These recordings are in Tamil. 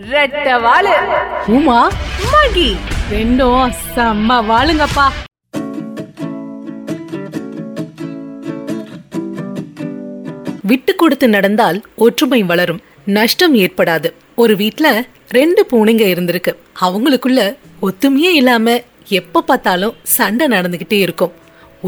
ரெட்ட வாழு உமா? மகி. ரெண்டும் செம்ம வாளுங்கப்பா. விட்டு கொடுத்து நடந்தால் ஒற்றுமை வளரும். நஷ்டம் ஏற்படாது. ஒரு வீட்ல ரெண்டு பூனைங்க இருந்திருக்கு. அவங்களுக்குள்ள ஒத்துமையே இல்லாம எப்ப பார்த்தாலும் சண்டை நடந்துகிட்டே இருக்கும்.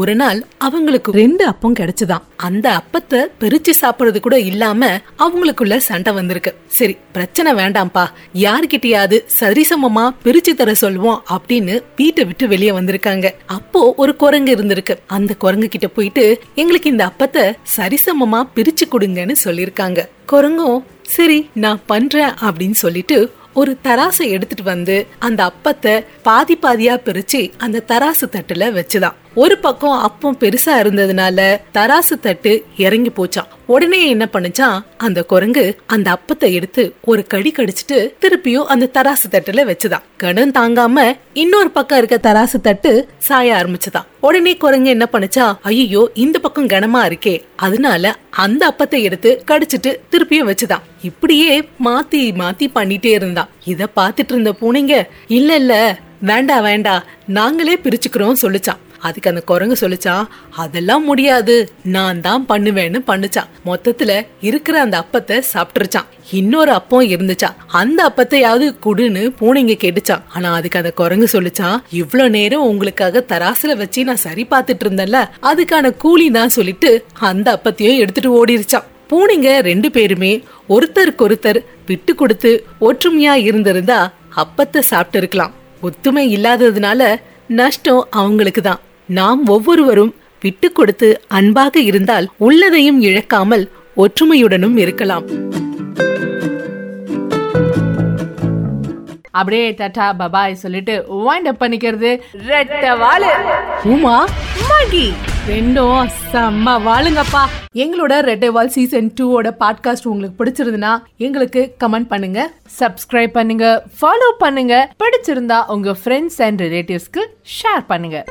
ஒரு நாள் அவங்களுக்கு ரெண்டு அப்பம் கிடைச்சுதான். அந்த அப்பத்தை பிரிச்சு சாப்பிடுறது கூட இல்லாம அவங்களுக்குள்ள சண்டை வந்திருக்கு. சரி பிரச்சனை வேண்டாம்ப்பா. யார்கிட்டயாவது சரிசமமா பிரிச்சு தர சொல்லுவோம் அப்படின்னு வீட்டை விட்டு வெளியே வந்திருக்காங்க. அப்போ ஒரு குரங்கு இருந்திருக்கு. அந்த குரங்கு கிட்ட போயிட்டு எங்களுக்கு இந்த அப்பத்தை சரிசமமா பிரிச்சு கொடுங்கன்னு சொல்லியிருக்காங்க. குரங்கும் சரி நான் பண்றேன் அப்படின்னு சொல்லிட்டு ஒரு தராசை எடுத்துட்டு வந்து அந்த அப்பத்தை பாதி பாதியா பிரிச்சு அந்த தராசு தட்டுல வச்சுதான். ஒரு பக்கம் அப்பம் பெருசா இருந்ததுனால தராசு தட்டு இறங்கி போச்சான் உடனே என்ன பண்ணுச்சான் அந்த குரங்கு அந்த அப்பத்தை எடுத்து ஒரு கடி கடிச்சிட்டு திருப்பியும் அந்த தராசு தட்டுல வச்சுதான். கடன் தாங்காம இன்னொரு பக்கம் இருக்க தராசு தட்டு சாய ஆரம்பிச்சுதான். உடனே குரங்கு என்ன பண்ணுச்சா ஐயோ இந்த பக்கம் கனமா இருக்கே. அதனால அந்த அப்பத்தை எடுத்து கடிச்சிட்டு திருப்பியும் வச்சுதான். இப்படியே மாத்தி மாத்தி பண்ணிட்டே இருந்தான். இத பாத்துட்டு இருந்த பூனைங்க இல்ல இல்ல வேண்டா வேண்டா நாங்களே பிரிச்சுக்கிறோம் சொல்லிச்சான் அதுக்கு அந்த குரங்கு சொல்லிச்சான் அதெல்லாம் முடியாது. நான் தான் பண்ணுவேன்னு பண்ணுச்சான் மொத்தத்துல இருக்கிற அந்த அப்பத்தை சாப்பிட்டுருச்சான். இன்னொரு அப்பம் இருந்துச்சான் அந்த அப்பத்தையாவது குடுன்னு பூனைங்க கேட்டுச்சான் ஆனா அதுக்கு அந்த குரங்கு சொல்லிச்சான் இவ்வளவு நேரம் உங்களுக்காக தராசுல வச்சு நான் சரி பார்த்துட்டு இருந்தேன்ல. அதுக்கான கூலி தான் சொல்லிட்டு அந்த அப்பத்தையும் எடுத்துட்டு ஓடிருச்சான். பூனைங்க ரெண்டு பேருமே ஒருத்தருக்கொருத்தர் விட்டு கொடுத்து ஒற்றுமையா இருந்திருந்தா அப்பத்தை சாப்பிட்டு இருக்கலாம். ஒத்துமை இல்லாததுனால நஷ்டம் அவங்களுக்கு தான் நாம் ஒவ்வொருவரும் விட்டு கொடுத்து அன்பாக இருந்தால் உள்ளதையும் இழக்காமல் ஒற்றுமையுடனும் இருக்கலாம். அப்படியே டாடா பபாய் சொல்லிட்டு வைண்ட் அப் பண்ணிக்கிறது. ரெட்ட வாழு உமா? மகி. ரெண்டும் செம்ம வாளுங்கப்பா. எங்களோட ரெட்டை வால் சீசன் டூவோட பாட்காஸ்ட் உங்களுக்கு பிடிச்சிருந்துன்னா எங்களுக்கு கமெண்ட் பண்ணுங்க சப்ஸ்கிரைப் பண்ணுங்க ஃபாலோ பண்ணுங்க. பிடிச்சிருந்தா உங்க ஃப்ரெண்ட்ஸ் அண்ட் ரிலேட்டிவ்ஸ்க்கு ஷேர் பண்ணுங்க.